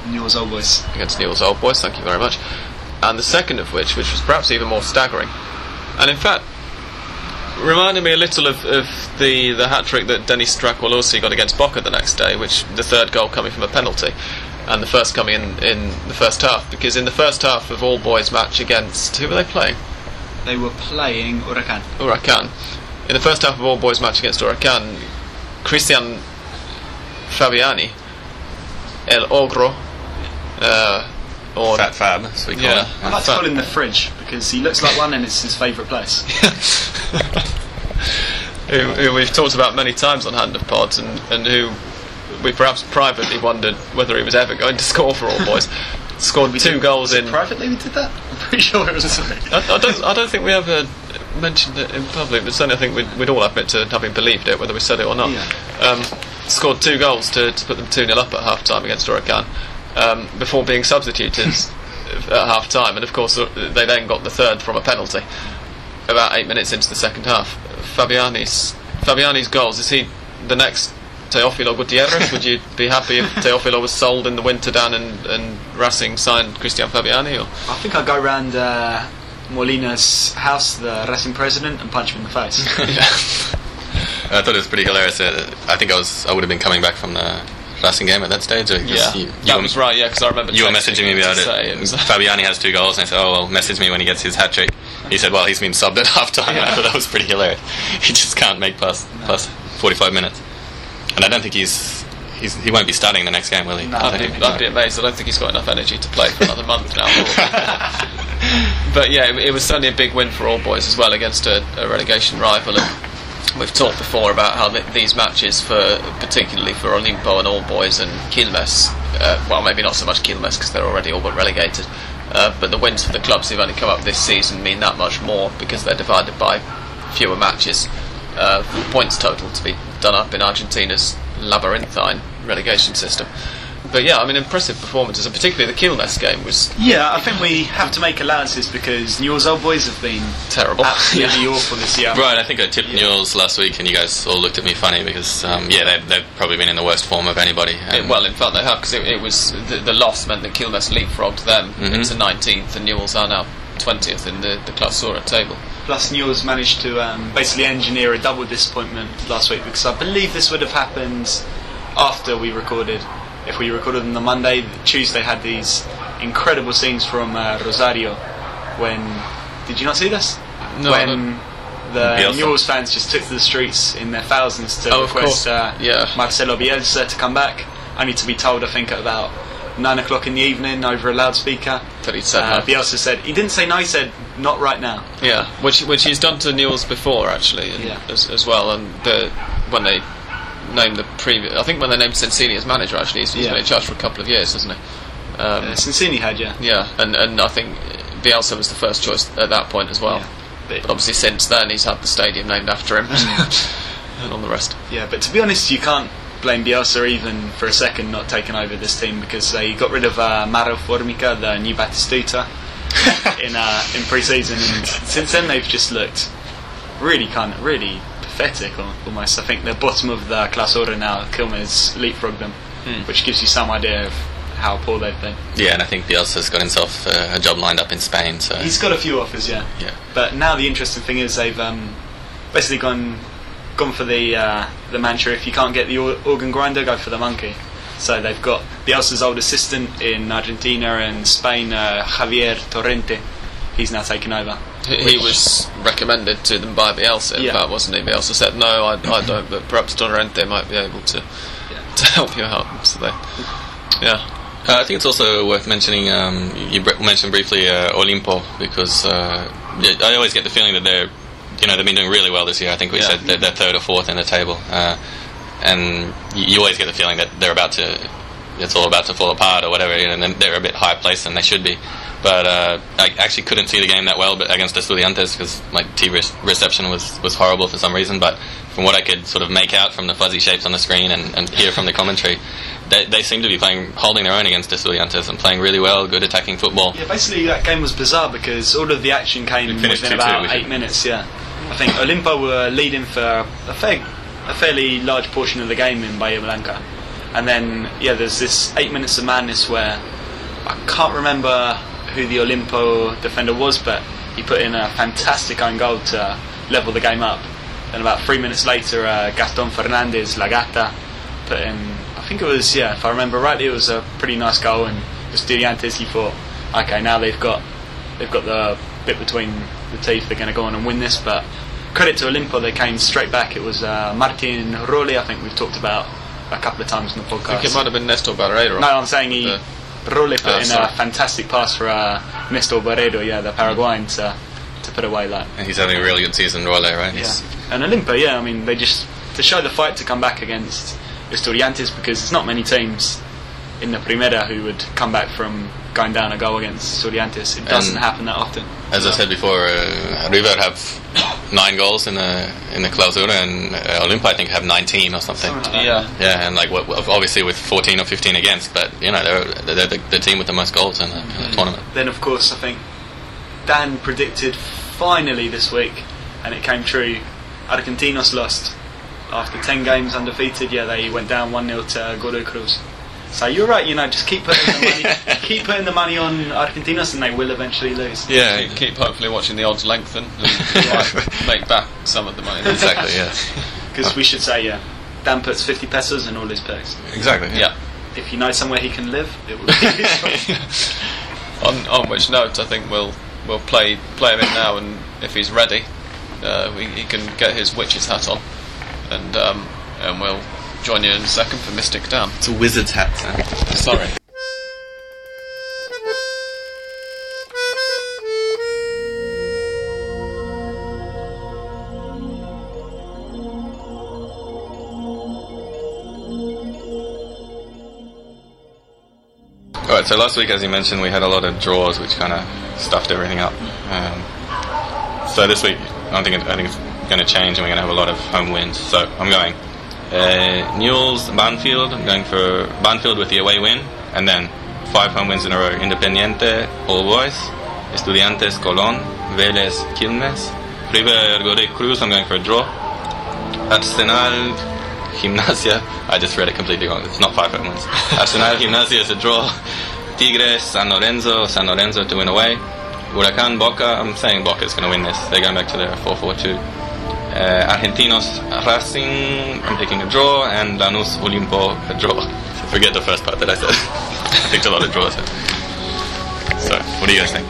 C: News old boys.
A: against Newell's Old Boys, thank you very much. And the second of which, which was perhaps even more staggering, and in fact reminded me a little of, of the, the hat trick that Denis Stracqualursi got against Boca the next day, which the third goal coming from a penalty, and the first coming in, in the first half, because in the first half of All Boys match against, who were they playing?
C: They were playing Huracan.
A: Huracan. In the first half of All Boys match against Huracan, Cristian Fabbiani, El Ogro, uh, or
B: Fat Fab, as we call
A: Yeah.
B: it.
C: I like to call him the fridge because he looks like one and it's his favourite place.
A: who, who we've talked about many times on Hand of Pods, and, and who we perhaps privately wondered whether he was ever going to score for All Boys. scored two goals in.
C: Privately, we did that. I'm pretty sure it was.
A: I, I don't. I don't think we ever mentioned it in public, but certainly I think we'd, we'd all admit to having believed it, whether we said it or not.
C: Yeah.
A: Um, scored two goals to, to put them 2 0 up at half time against Huracan um, before being substituted at half time, and of course, they then got the third from a penalty about eight minutes into the second half. Fabbiani's, Fabbiani's goals, is he the next Teofilo Gutierrez? Would you be happy if Teofilo was sold in the winter down and, and Racing signed Cristian Fabbiani? Or?
C: I think I'd go round uh, Molina's house, the Racing president, and punch him in the face.
B: I thought it was pretty hilarious. Uh, I think I was I would have been coming back from the Racing game at that stage. or
A: Yeah,
B: you, you
A: that
B: were-
A: was right. Yeah, because I remember
B: You were messaging me about it.
A: it was-
B: Fabbiani has two goals, and I said, "Oh well, message me when he gets his hat trick." He said, "Well, he's been subbed at half time." And I thought that was pretty hilarious. He just can't make past past forty five minutes, and I don't think he's, he's he won't be starting the next game, will he?
C: No,
A: I'd be. I'd be amazed. I don't think he's got enough energy to play for another month now. but yeah, it, it was certainly a big win for all boys as well against a, a relegation rival. And we've talked before about how th- these matches, for particularly for Olimpo and all boys and Quilmes, uh, well, maybe not so much Quilmes because they're already all but relegated. Uh, but the wins for the clubs who've only come up this season mean that much more because they're divided by fewer matches. Uh, points total to be done up in Argentina's labyrinthine relegation system. But yeah, I mean, impressive performances, and particularly the Quilmes game was
C: yeah, I think we have to make allowances because Newell's old boys have been
A: terrible.
C: absolutely
A: Yeah.
C: awful this year.
B: Right, I think I tipped
C: Yeah.
B: Newell's last week, and you guys all looked at me funny because, um, yeah, they've, they've probably been in the worst form of anybody.
A: It- well, in fact, they have because it, it was the, the loss meant that Quilmes leapfrogged them
B: Mhm.
A: into 19th, and Newell's are now 20th in the the Clausura table.
C: Plus, Newell's managed to um, basically engineer a double disappointment last week because I believe this would have happened after we recorded. If we recorded on the Monday, Tuesday had these incredible scenes from uh, Rosario when. Did you not see this?
A: No, I
C: when the
B: Bielsa.
C: Newell's fans just took to the streets in their thousands to
A: Oh,
C: request uh,
A: Yeah.
C: Marcelo Bielsa to come back, only to be told, I think, at about nine o'clock in the evening over a loudspeaker.
A: That he'd said
C: Uh,
A: no.
C: Bielsa said he didn't say no. He said not right now.
A: Yeah, which which he's done to Newell's before actually, and
C: Yeah.
A: as, as well. And the when they named the previous, I think when they named Sensini as manager, actually, he's, he's
C: Yeah.
A: been in charge for a couple of years, hasn't he? Um,
C: Uh, Sensini had yeah.
A: Yeah, and and I think Bielsa was the first choice at that point as well.
C: Yeah.
A: But obviously, since then, he's had the stadium named after him, and all the rest.
C: Yeah, but to be honest, you can't blame Bielsa even for a second not taking over this team because they got rid of uh, Mauro Formica, the new Batistuta, in uh, in pre-season, and since then they've just looked really kind of really pathetic almost. I think they're bottom of the Clausura now. Quilmes leapfrogged them,
A: Hmm.
C: which gives you some idea of how poor they've been.
B: yeah, and I think Bielsa's got himself uh, a job lined up in Spain. So
C: He's got a few offers, yeah.
B: yeah,
C: But now the interesting thing is they've um, basically gone gone for the uh, the mantra: if you can't get the organ grinder, go for the monkey. So they've got Bielsa's old assistant in Argentina and Spain, uh, Javier Torrente. He's now taken over.
A: He, he was recommended to them by Bielsa, in
C: Yeah.
A: fact, wasn't he? Bielsa said, "No, I, I don't, but perhaps Torrente might be able to to help you out." So they, yeah,
B: Uh, I think it's also worth mentioning. Um, you br- mentioned briefly uh, Olimpo because uh, I always get the feeling that they're, you know, they've been doing really well this year. I think we
A: Yeah.
B: said that they're third or fourth in the table, uh, and you, you always get the feeling that they're about to, it's all about to fall apart or whatever, you know, and then they're a bit higher placed than they should be. But uh, I actually couldn't see the game that well, but against Estudiantes because my TV re- reception was was horrible for some reason. But from what I could sort of make out from the fuzzy shapes on the screen and, and hear from the commentary, they, they seem to be playing holding their own against Estudiantes and playing really well, good attacking football.
C: Yeah, basically that game was bizarre because all of the action came within
B: 2-2,
C: about
B: we
C: eight
B: should-
C: minutes. Yeah, I think Olimpo were leading for a, fair, a fairly large portion of the game in Bahia Blanca, and then yeah, there's this eight minutes of madness where I can't remember who the Olimpo defender was, but he put in a fantastic own goal to level the game up. And about three minutes later, uh, Gaston Fernandez Lagata put in. I think it was yeah, if I remember rightly, it was a pretty nice goal. And Estudiantes, he thought, okay, now they've got they've got the bit between the teeth. They're going to go on and win this. But credit to Olimpo, they came straight back. It was uh, Martin Rolle, I think we've talked about a couple of times in the
A: I
C: podcast.
A: think it might have been Nestor Bareiro.
C: No, I'm saying he
A: The-
C: Rolle put
A: Oh,
C: in
A: sorry.
C: a fantastic pass for uh, Nestor Bareiro, yeah, the Paraguayan, to, to put away that.
B: And he's having a really good season, Rolle, right?
C: Yeah.
B: He's-
C: And Olimpo, yeah, I mean, they just to show the fight to come back against Estudiantes because there's not many teams in the Primera who would come back from going down a goal against Estudiantes. It doesn't
B: And-
C: happen that often.
B: As I said before, uh, River have nine goals in the in the Clausura, and uh, Olimpo I think have 19 or something.
C: Something like
A: Yeah.
C: that.
B: Yeah, and like obviously with 14 or 15 against, but you know they're they're the, the team with the most goals in the, in the tournament.
C: Then, of course, I think Dan predicted finally this week, and it came true. Argentinos lost after 10 games undefeated. Yeah, they went down 1 0 to Godoy Cruz. So you're right, you know, just keep putting the money, keep putting the money on Argentinos, and they will eventually lose.
B: Yeah,
A: Keep, keep hopefully watching the odds lengthen and you make back some of the money.
B: exactly. Yes,
C: Because we should say, yeah, Dan puts 50 pesos in all his picks.
B: exactly.
A: Yeah.
C: If you know somewhere he can live, it would be this
A: on, on which note, I think we'll we'll play play him in now, and if he's ready, uh, we, he can get his witch's hat on, and um, and we'll join you in a second for Mystic Dan.
B: It's a wizard's hat.
A: Sorry.
B: All right. So last week, as you mentioned, we had a lot of draws, which kind of stuffed everything up. Um, so this week, I think it, I think it's going to change, and we're going to have a lot of home wins. So I'm going uh, Newell's, Banfield. I'm going for Banfield with the away win, and then five home wins in a row: Independiente, All Boys, Estudiantes, Colón, Vélez, Quilmes, River Godoy Cruz. I'm going for a draw. Arsenal, Gimnasia. I just read it completely wrong. It's not five home wins. Arsenal, Gimnasia is a draw. Tigres, San Lorenzo, San Lorenzo to win away. Huracan, Boca. I'm saying Boca is going to win this. They're going back to their 4-4-2. Uh, Argentinos, Racing. I'm taking a draw, and Lanús, Olimpo a draw. Forget the first part that I said. I picked a lot of draws. So, what do you guys think?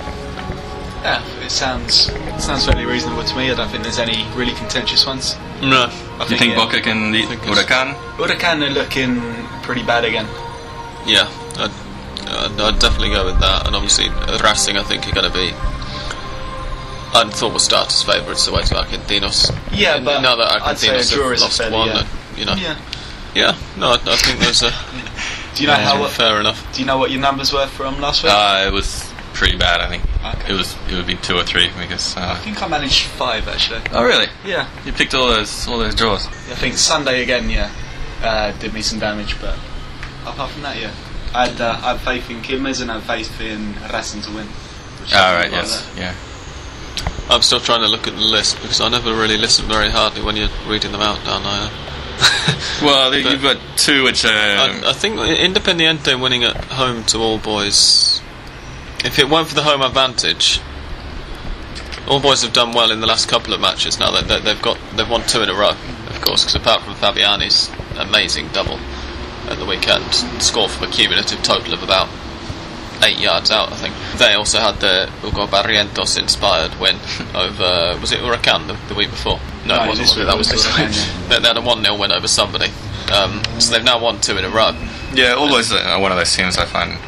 C: yeah, it sounds it sounds fairly reasonable to me. I don't think there's any really contentious ones.
A: No.
C: I
B: Do you think
C: yeah,
B: Boca can beat
A: think it's-
B: Huracan?
C: Huracan are looking pretty bad again.
A: Yeah, I'd, I'd, I'd definitely go with that. And obviously, Racing, I think, are going to be. I thought we'll start as favourites away to Argentinos.
C: Yeah,
A: And
C: but
A: now that
C: I'd
A: Argentinos have lost one,
C: yeah.
A: you know,
C: Yeah.
A: yeah, no, I, I think there's a.
C: Do you know how? What,
A: fair enough.
C: do you know what your numbers were from last week?
B: Uh, it was pretty bad. I think
C: Okay.
B: it was. It would be two or three because.
C: I
B: Uh,
C: think I managed five actually.
B: oh really?
C: Yeah.
B: You picked all those all those draws.
C: I think Sunday again. Yeah, uh, did me some damage, but apart from that, yeah, I had, uh, I had faith in Quilmes and I had faith in Racing to win.
B: All
C: I
B: right.
C: think like
B: Yes. Yeah.
A: I'm still trying to look at the list because I never really listen very hardly when you're reading them out down there.
B: Well,
A: But-
B: you've got two which. Uh,
A: I, I think Independiente winning at home to All Boys. If it weren't for the home advantage, All Boys have done well in the last couple of matches. Now that they, they've got they've won two in a row, of course, because apart from Fabbiani's amazing double at the weekend, score from a cumulative total of about eight yards out. I think they also had the Hugo Barrientos inspired win over was it Huracan the, the week before? No,
C: No,
A: it wasn't. it? That was
C: was
A: this week.
C: yeah.
A: They, had a one 0 win over somebody. Um, so they've now won two in a row.
B: yeah. Always uh, one of those teams I find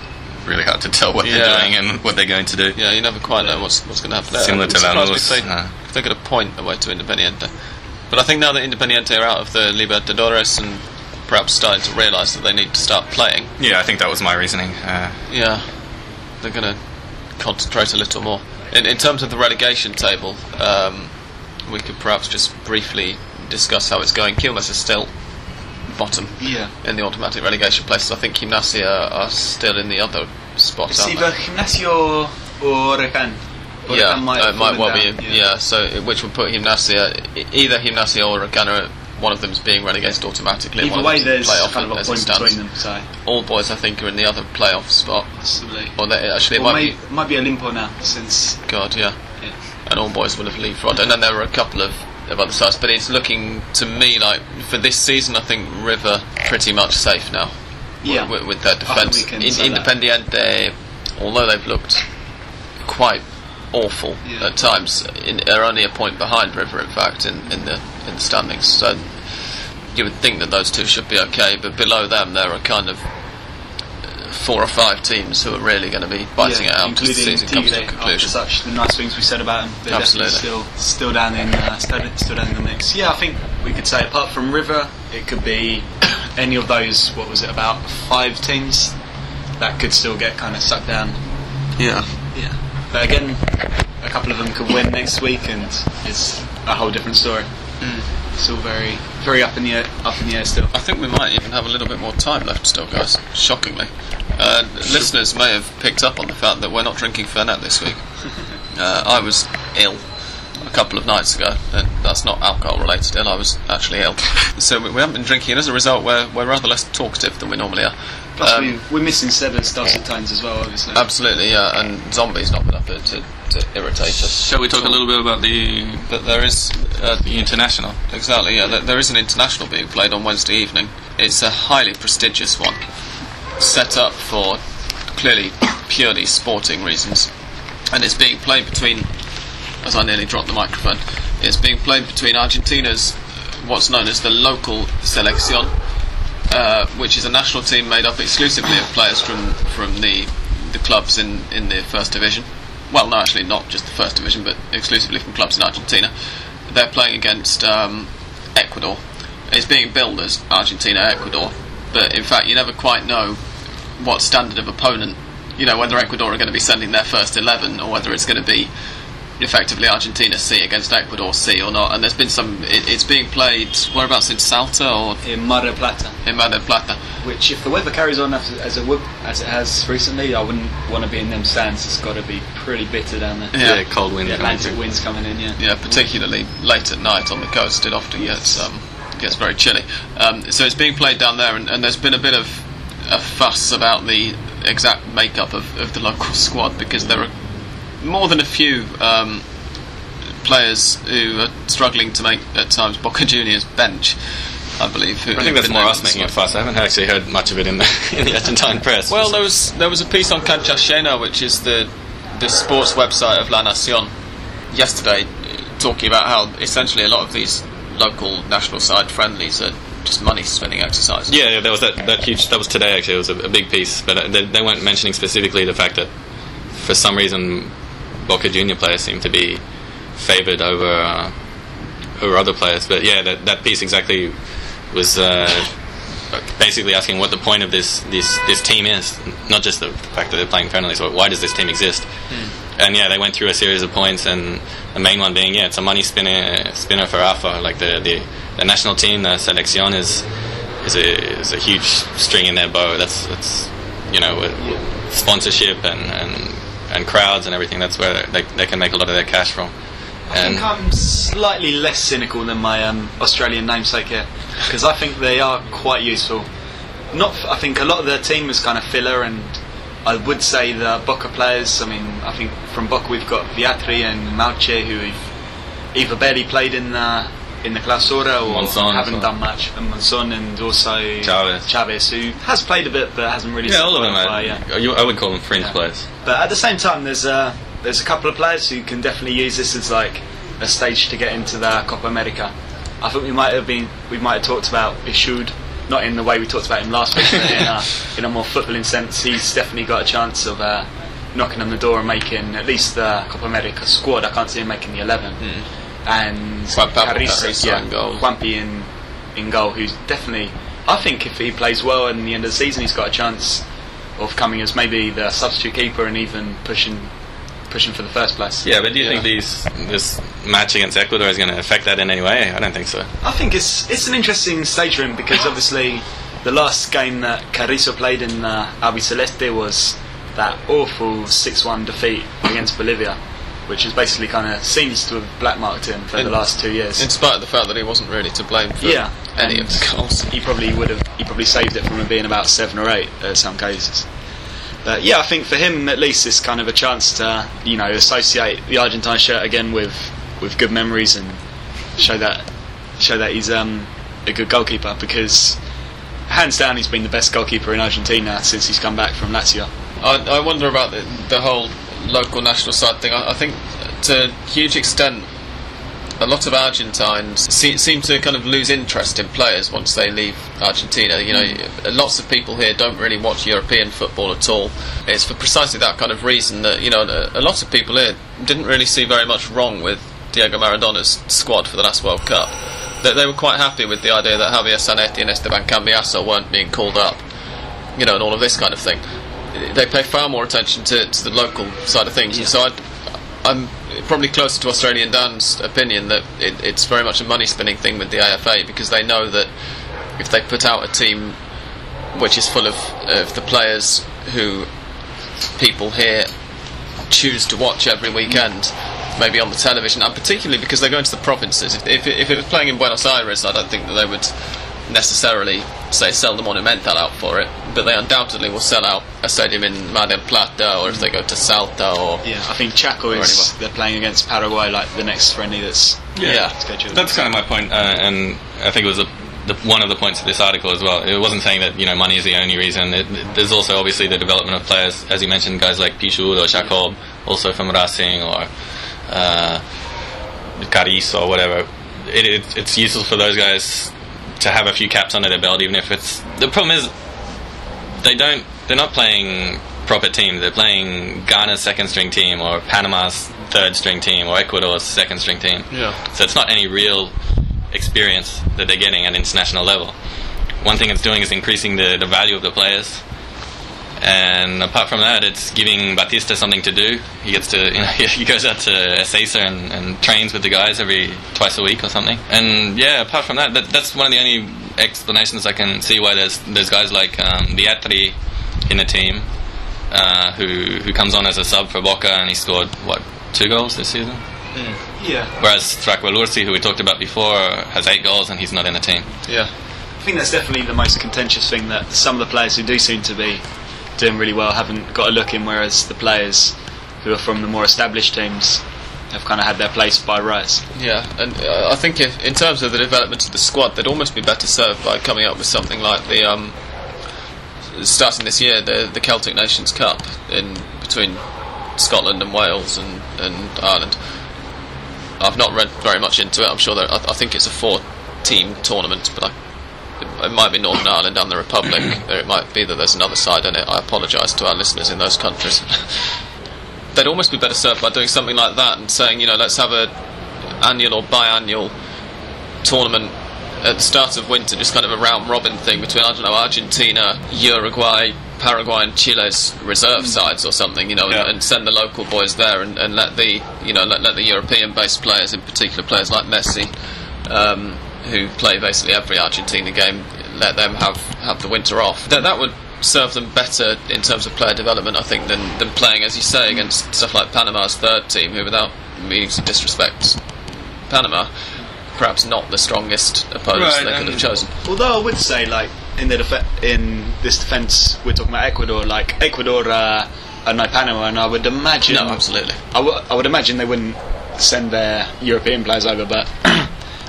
B: really hard to tell what
A: Yeah.
B: they're doing and what they're going to do.
A: Yeah, you never quite know what's what's going to happen. there.
B: Similar to Lanús,
A: if
B: uh.
A: if they got a point away to Independiente. But I think now that Independiente are out of the Libertadores and perhaps starting to realise that they need to start playing,
B: Yeah, I think that was my reasoning. Uh,
A: yeah, they're going to concentrate a little more. In, in terms of the relegation table, um, we could perhaps just briefly discuss how it's going. Quilmes is still bottom
C: Yeah.
A: in the automatic relegation places. I think Gimnasia are, are still in the other spot,
C: It's either
A: they?
C: Gimnasia or Huracan.
A: Yeah,
C: Huracan might
A: uh, it might well
C: down,
A: be. Yeah. so which would put Gimnasia, either Gimnasia or Regana, one of them's being relegated automatically. and
C: Either
A: one
C: way, there's
A: playoff
C: kind of a point between them. So
A: All boys, I think, are in the other playoff spot.
C: possibly.
A: Or they, actually, it
C: Or
A: might
C: may,
A: be.
C: might be Olimpo now since
A: God, yeah.
C: yeah.
A: And all boys will have leapfrogged. And then there were a couple of, of other sides. But it's looking to me like for this season, I think River pretty much safe now.
C: Yeah.
A: With, with their defence. In. Independiente, although they've looked quite awful
C: Yeah.
A: at times, in, are only a point behind River, in fact, in, in the in the standings. So you would think that those two should be okay, but below them there are kind of uh, four or five teams who are really going to be biting
C: yeah,
A: it out as the
C: including
A: season comes to a conclusion.
C: such the nice things we said about them, they're
A: Absolutely.
C: definitely still still down in uh, still, still down in the mix. Yeah, I think we could say apart from River, it could be any of those. What was it about five teams that could still get kind of sucked down
A: Yeah.
C: Yeah. But again, a couple of them could win next week, and it's a whole different story. It's all very, very up in the air, up in the air still.
A: I think we might even have a little bit more time left still, guys. Shockingly. Uh, listeners may have picked up on the fact that we're not drinking Fernet this week. Uh, I was ill a couple of nights ago, and that's not alcohol related ill, I was actually ill. So we, we haven't been drinking, and as a result, we're, we're rather less talkative than we normally are.
C: Plus,
A: Um,
C: we, we're missing Seba's dulcet tones as well, obviously.
A: Absolutely, yeah, and zombies not been up here to, to irritate us.
B: Shall we talk a little bit about the
A: But there is uh,
B: the international?
A: Exactly, yeah. There, there is an international being played on Wednesday evening. It's a highly prestigious one, set up for clearly purely sporting reasons, and it's being played between. As I nearly dropped the microphone, it's being played between Argentina's uh, what's known as the local selección, uh, which is a national team made up exclusively of players from from the the clubs in in the first division. Well, no, actually, not just the first division, but exclusively from clubs in Argentina. They're playing against um, Ecuador. It's being billed as Argentina Ecuador, but in fact, you never quite know what standard of opponent. You know whether Ecuador are going to be sending their first eleven, or whether it's going to be effectively Argentina C against Ecuador C or not. And there's been some. It, it's being played whereabouts in Salta or
C: in Mar del Plata,
A: in Mar del Plata.
C: which if the weather carries on as, as, it, would, as it has recently, I wouldn't want to be in them stands. It's got to be pretty bitter down there.
A: Yeah.
B: cold wind.
C: The Atlantic
B: through.
C: winds coming in, yeah.
A: Yeah, particularly late at night on the coast, it often gets um, gets very chilly. Um, so it's being played down there, and, and there's been a bit of a fuss about the exact makeup of, of the local squad because there are more than a few um, players who are struggling to make at times Boca Juniors bench. I believe. Who,
B: I think that's more us making a fuss. I haven't actually heard much of it in the in the Argentine press.
A: Well, there was there was a piece on Cancha Llena, which is the the sports website of La Nacion, yesterday, uh, talking about how essentially a lot of these local national side friendlies are just money spending exercises.
B: Yeah, yeah, that was that, that huge. That was today actually. It was a, a big piece, but uh, they, they weren't mentioning specifically the fact that for some reason Boca Junior players seem to be favoured over uh, over other players. But yeah, that that piece exactly was uh, basically asking what the point of this this this team is, not just the fact that they're playing friendlies, but why does this team exist? And yeah, they went through a series of points, and the main one being yeah, it's a money spinner spinner for AFA. Like the the, the national team, the selección is is a is a huge string in their bow. That's that's you know with sponsorship and, and and crowds and everything. That's where they they can make a lot of their cash from.
C: I think I'm slightly less cynical than my um, Australian namesake here because I think they are quite useful. Not, f- I think a lot of their team is kind of filler, and I would say the Boca players. I mean, I think from Boca we've got Viatri and Mouche who have either barely played in the in the Clausura or
B: Monzon
C: haven't done much, and Monzon and also
B: Chavez.
C: Chavez, who has played a bit but hasn't really.
B: yeah, all of them.
C: qualified
B: Are,
C: yet.
B: you, I would call them fringe
C: Yeah.
B: players.
C: But at the same time, there's a there's a couple of players who can definitely use this as like a stage to get into the Copa America. I think we might have been we might have talked about Pillud, not in the way we talked about him last week, but in a in a more footballing sense. He's definitely got a chance of uh, knocking on the door and making at least the Copa America squad. I can't see him making the eleven. And
A: Juan Pablo
C: Carrizo, yeah,
A: in goal.
C: Juanpi in in goal, who's definitely. I think if he plays well in the end of the season, he's got a chance of coming as maybe the substitute keeper and even pushing pushing for the first place.
B: Yeah, but do you
A: Yeah.
B: think these this match against Ecuador is going to affect that in any way? I don't think so.
C: I think it's it's an interesting stage for him because obviously the last game that Carrizo played in uh, Albiceleste was that awful 6-1 defeat against Bolivia, which is basically kind of seems to have blackmarked him for the last two years.
A: In spite of the fact that he wasn't really to blame for
C: Yeah,
A: any of the goals.
C: He probably would have. He probably saved it from him being about seven or eight at some cases. But yeah, I think for him at least it's kind of a chance to you know associate the Argentine shirt again with with good memories and show that show that he's um, a good goalkeeper because hands down he's been the best goalkeeper in Argentina since he's come back from Lazio.
A: I, I wonder about the, the whole local national side thing. I, I think to a huge extent, a lot of Argentines se- seem to kind of lose interest in players once they leave Argentina. You know, hmm. lots of people here don't really watch European football at all. It's for precisely that kind of reason that you know a, a lot of people here didn't really see very much wrong with Diego Maradona's squad for the last World Cup. They, they were quite happy with the idea that Javier Zanetti and Esteban Cambiaso weren't being called up you know, and all of this kind of thing. They pay far more attention to, to the local side of things.
C: Yeah.
A: So I'd, I'm probably closer to Australian Dan's opinion that it, it's very much a money spinning thing with the AFA because they know that if they put out a team which is full of, of the players who people here choose to watch every weekend, maybe on the television, and particularly because they're going to the provinces. If, if, if it was playing in Buenos Aires, I don't think that they would necessarily say sell the Monumental out for it, but they undoubtedly will sell out a stadium in Mar del Plata, or if they go to Salta, or
C: Yeah, I think Chaco is
A: anywhere.
C: they're playing against Paraguay like the next friendly that's
A: Yeah.
C: scheduled.
B: That's kind of my point, uh, and I think it was a, the, one of the points of this article as well. It wasn't saying that you know money is the only reason. It, it- there's also obviously the development of players, as you mentioned, guys like Pillud or Yacob, also from Racing or uh, Caris or whatever. It, it, it's useful for those guys to have a few caps under their belt, even if it's the problem is they don't they're not playing proper teams. They're playing Ghana's second string team or Panama's third string team or Ecuador's second string team.
A: Yeah.
B: So it's not any real experience that they're getting at international level. One thing it's doing is increasing the, the value of the players. And apart from that, it's giving Batista something to do. He gets to, you know, he goes out to Ezeiza and, and trains with the guys every twice a week or something. And yeah, apart from that, that that's one of the only explanations I can see why there's there's guys like um, Viatri in the team uh, who who comes on as a sub for Boca and he scored what two goals this season.
C: yeah,
B: Whereas Stracqualursi, who we talked about before, has eight goals and he's not in the team.
A: yeah,
C: I think that's definitely the most contentious thing that some of the players who do seem to be doing really well haven't got a look in, whereas the players who are from the more established teams have kind of had their place by rights.
A: yeah. And uh, I think if, in terms of the development of the squad, they'd almost be better served by coming up with something like the um, starting this year the the Celtic Nations Cup in between Scotland and Wales and, and Ireland. I've not read very much into it. I'm sure that I, I think it's a four-team tournament, but I, it, might be Northern Ireland and the Republic, or it might be that there's another side in it. I apologise to our listeners in those countries. They'd almost be better served by doing something like that and saying, you know, let's have a annual or biannual tournament at the start of winter, just kind of a round robin thing between I don't know Argentina, Uruguay, Paraguay, and Chile's reserve sides or something, you know,
B: Yeah.
A: and, and send the local boys there and, and let the you know let, let the European-based players, in particular players like Messi, um, who play basically every Argentina game, let them have have the winter off. That that would serve them better in terms of player development, I think, than than playing, as you say, against stuff like Panama's third team, who, without meaning to disrespect Panama, perhaps not the strongest opponents
B: Right,
A: they could have chosen.
C: Although I would say, like in the def- in this defence, we're talking about Ecuador. Like Ecuador uh, are no Panama, and I would imagine.
A: No, absolutely.
C: I, w- I would imagine they wouldn't send their European players over, but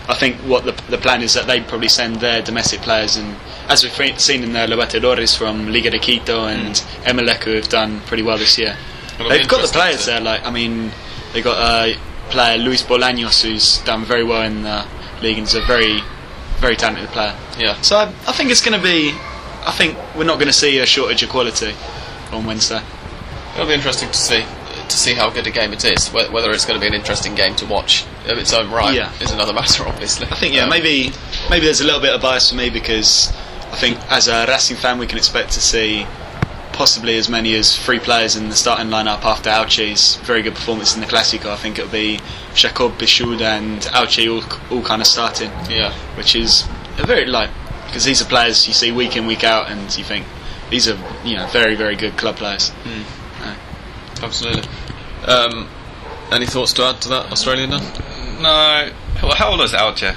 C: I think what the the plan is that they'd probably send their domestic players, and as we've seen in the Libertadores from Liga de Quito and Emelec, who have done pretty well this year.
A: It'll
C: They've got the players there. Like I mean, they got uh, player Luis Bolaños, who's done very well in the league, and is a very very talented player.
A: Yeah.
C: So I, I think it's going to be. I think we're not going to see a shortage of quality on Wednesday.
A: It'll be interesting to see to see how good a game it is. Whether it's going to be an interesting game to watch of its own right
C: Yeah.
A: is another matter, obviously.
C: I think yeah,
A: Um,
C: maybe maybe there's a little bit of bias for me because I think as a Racing fan we can expect to see possibly as many as three players in the starting lineup after Hauche's very good performance in the Classico. I think it'll be Yacob Pillud and Hauche all, all kind of starting,
A: Yeah.
C: which is a very like because these are players you see week in week out and you think these are you know very very good club players.
A: Absolutely. Um, any thoughts to add to that, Australian? Now?
B: No, well, how old is Hauche?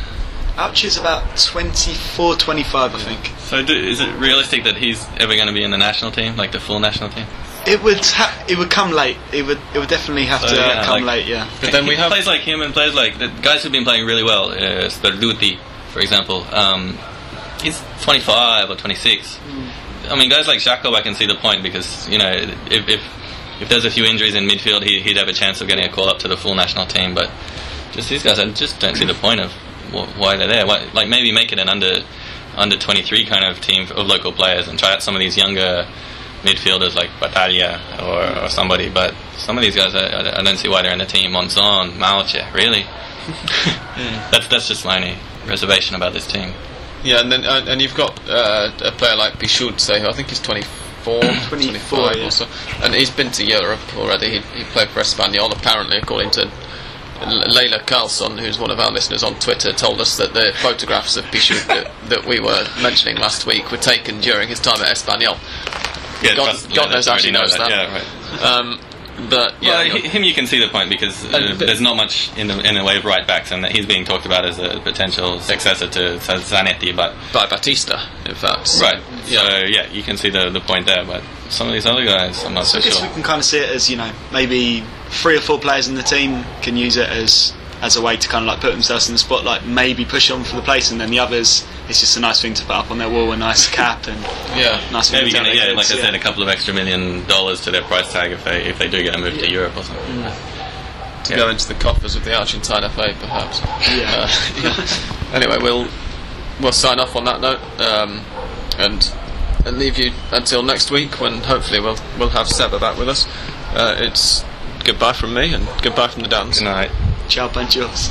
C: Hauche's about 24, 25 I think.
B: So do, is it realistic that he's ever going to be in the national team, like the full national team?
C: It would ha- it would come late. It would it would definitely have
B: So,
C: to
B: yeah,
C: come
B: like-
C: late. Yeah.
A: But then we have
B: players like him and players like the guys who've been playing really well. Uh, Sperduti, for example. Um, he's 25 or 26. I mean, guys like Yacob, I can see the point because you know if if, if there's a few injuries in midfield, he, he'd have a chance of getting a call up to the full national team. But just these guys, I just don't see the point of wh- why they're there. Why, like maybe make it an under under 23 kind of team of local players and try out some of these younger midfielders like Battaglia or, or somebody. But some of these guys, I, I- I don't see why they're in the team. Monzon, Mouche, really? That's that's just my only reservation about this team.
A: yeah, and then uh, and you've got uh, a player like Pillud, say, who I think he's 24,
C: 24,
A: 25
C: yeah.
A: or so. And he's been to Europe already. He, he played for Espanyol, apparently, according to Leila Carlson, who's one of our listeners on Twitter, told us that the photographs of Pillud that, that we were mentioning last week were taken during his time at Espanyol.
B: Yeah,
A: God- God knows how she knows that.
B: Yeah, right.
A: Um, but yeah,
B: well, him you can see the point because uh,
A: And-
B: there's not much in the in the way of right backs, and that he's being talked about as a potential successor to Zanetti. But
A: by Batista, in fact.
B: right,
A: Yeah.
B: so yeah, you can see the the point there. But some of these other guys, I'm not
C: So
B: so
C: I guess
B: sure.
C: we can kind of see it as you know maybe three or four players in the team can use it as as a way to kind of like put themselves in the spotlight, maybe push on for the place, and then the others it's just a nice thing to put up on their wall, a nice cap and
A: Yeah.
C: nice thing
B: Maybe
C: to tell
B: gonna,
C: their
B: yeah, like
C: kids,
B: I said, a couple of extra million dollars to their price tag if they if they do get a move to Europe or something.
A: to go into the coffers of the Argentine FA, perhaps.
C: Yeah.
A: Uh, anyway, we'll we'll sign off on that note, um, and and leave you until next week when hopefully we'll we'll have Seba back with us. Uh, it's goodbye from me and goodbye from the Downs.
B: Good night.
C: Ciao, Panchos.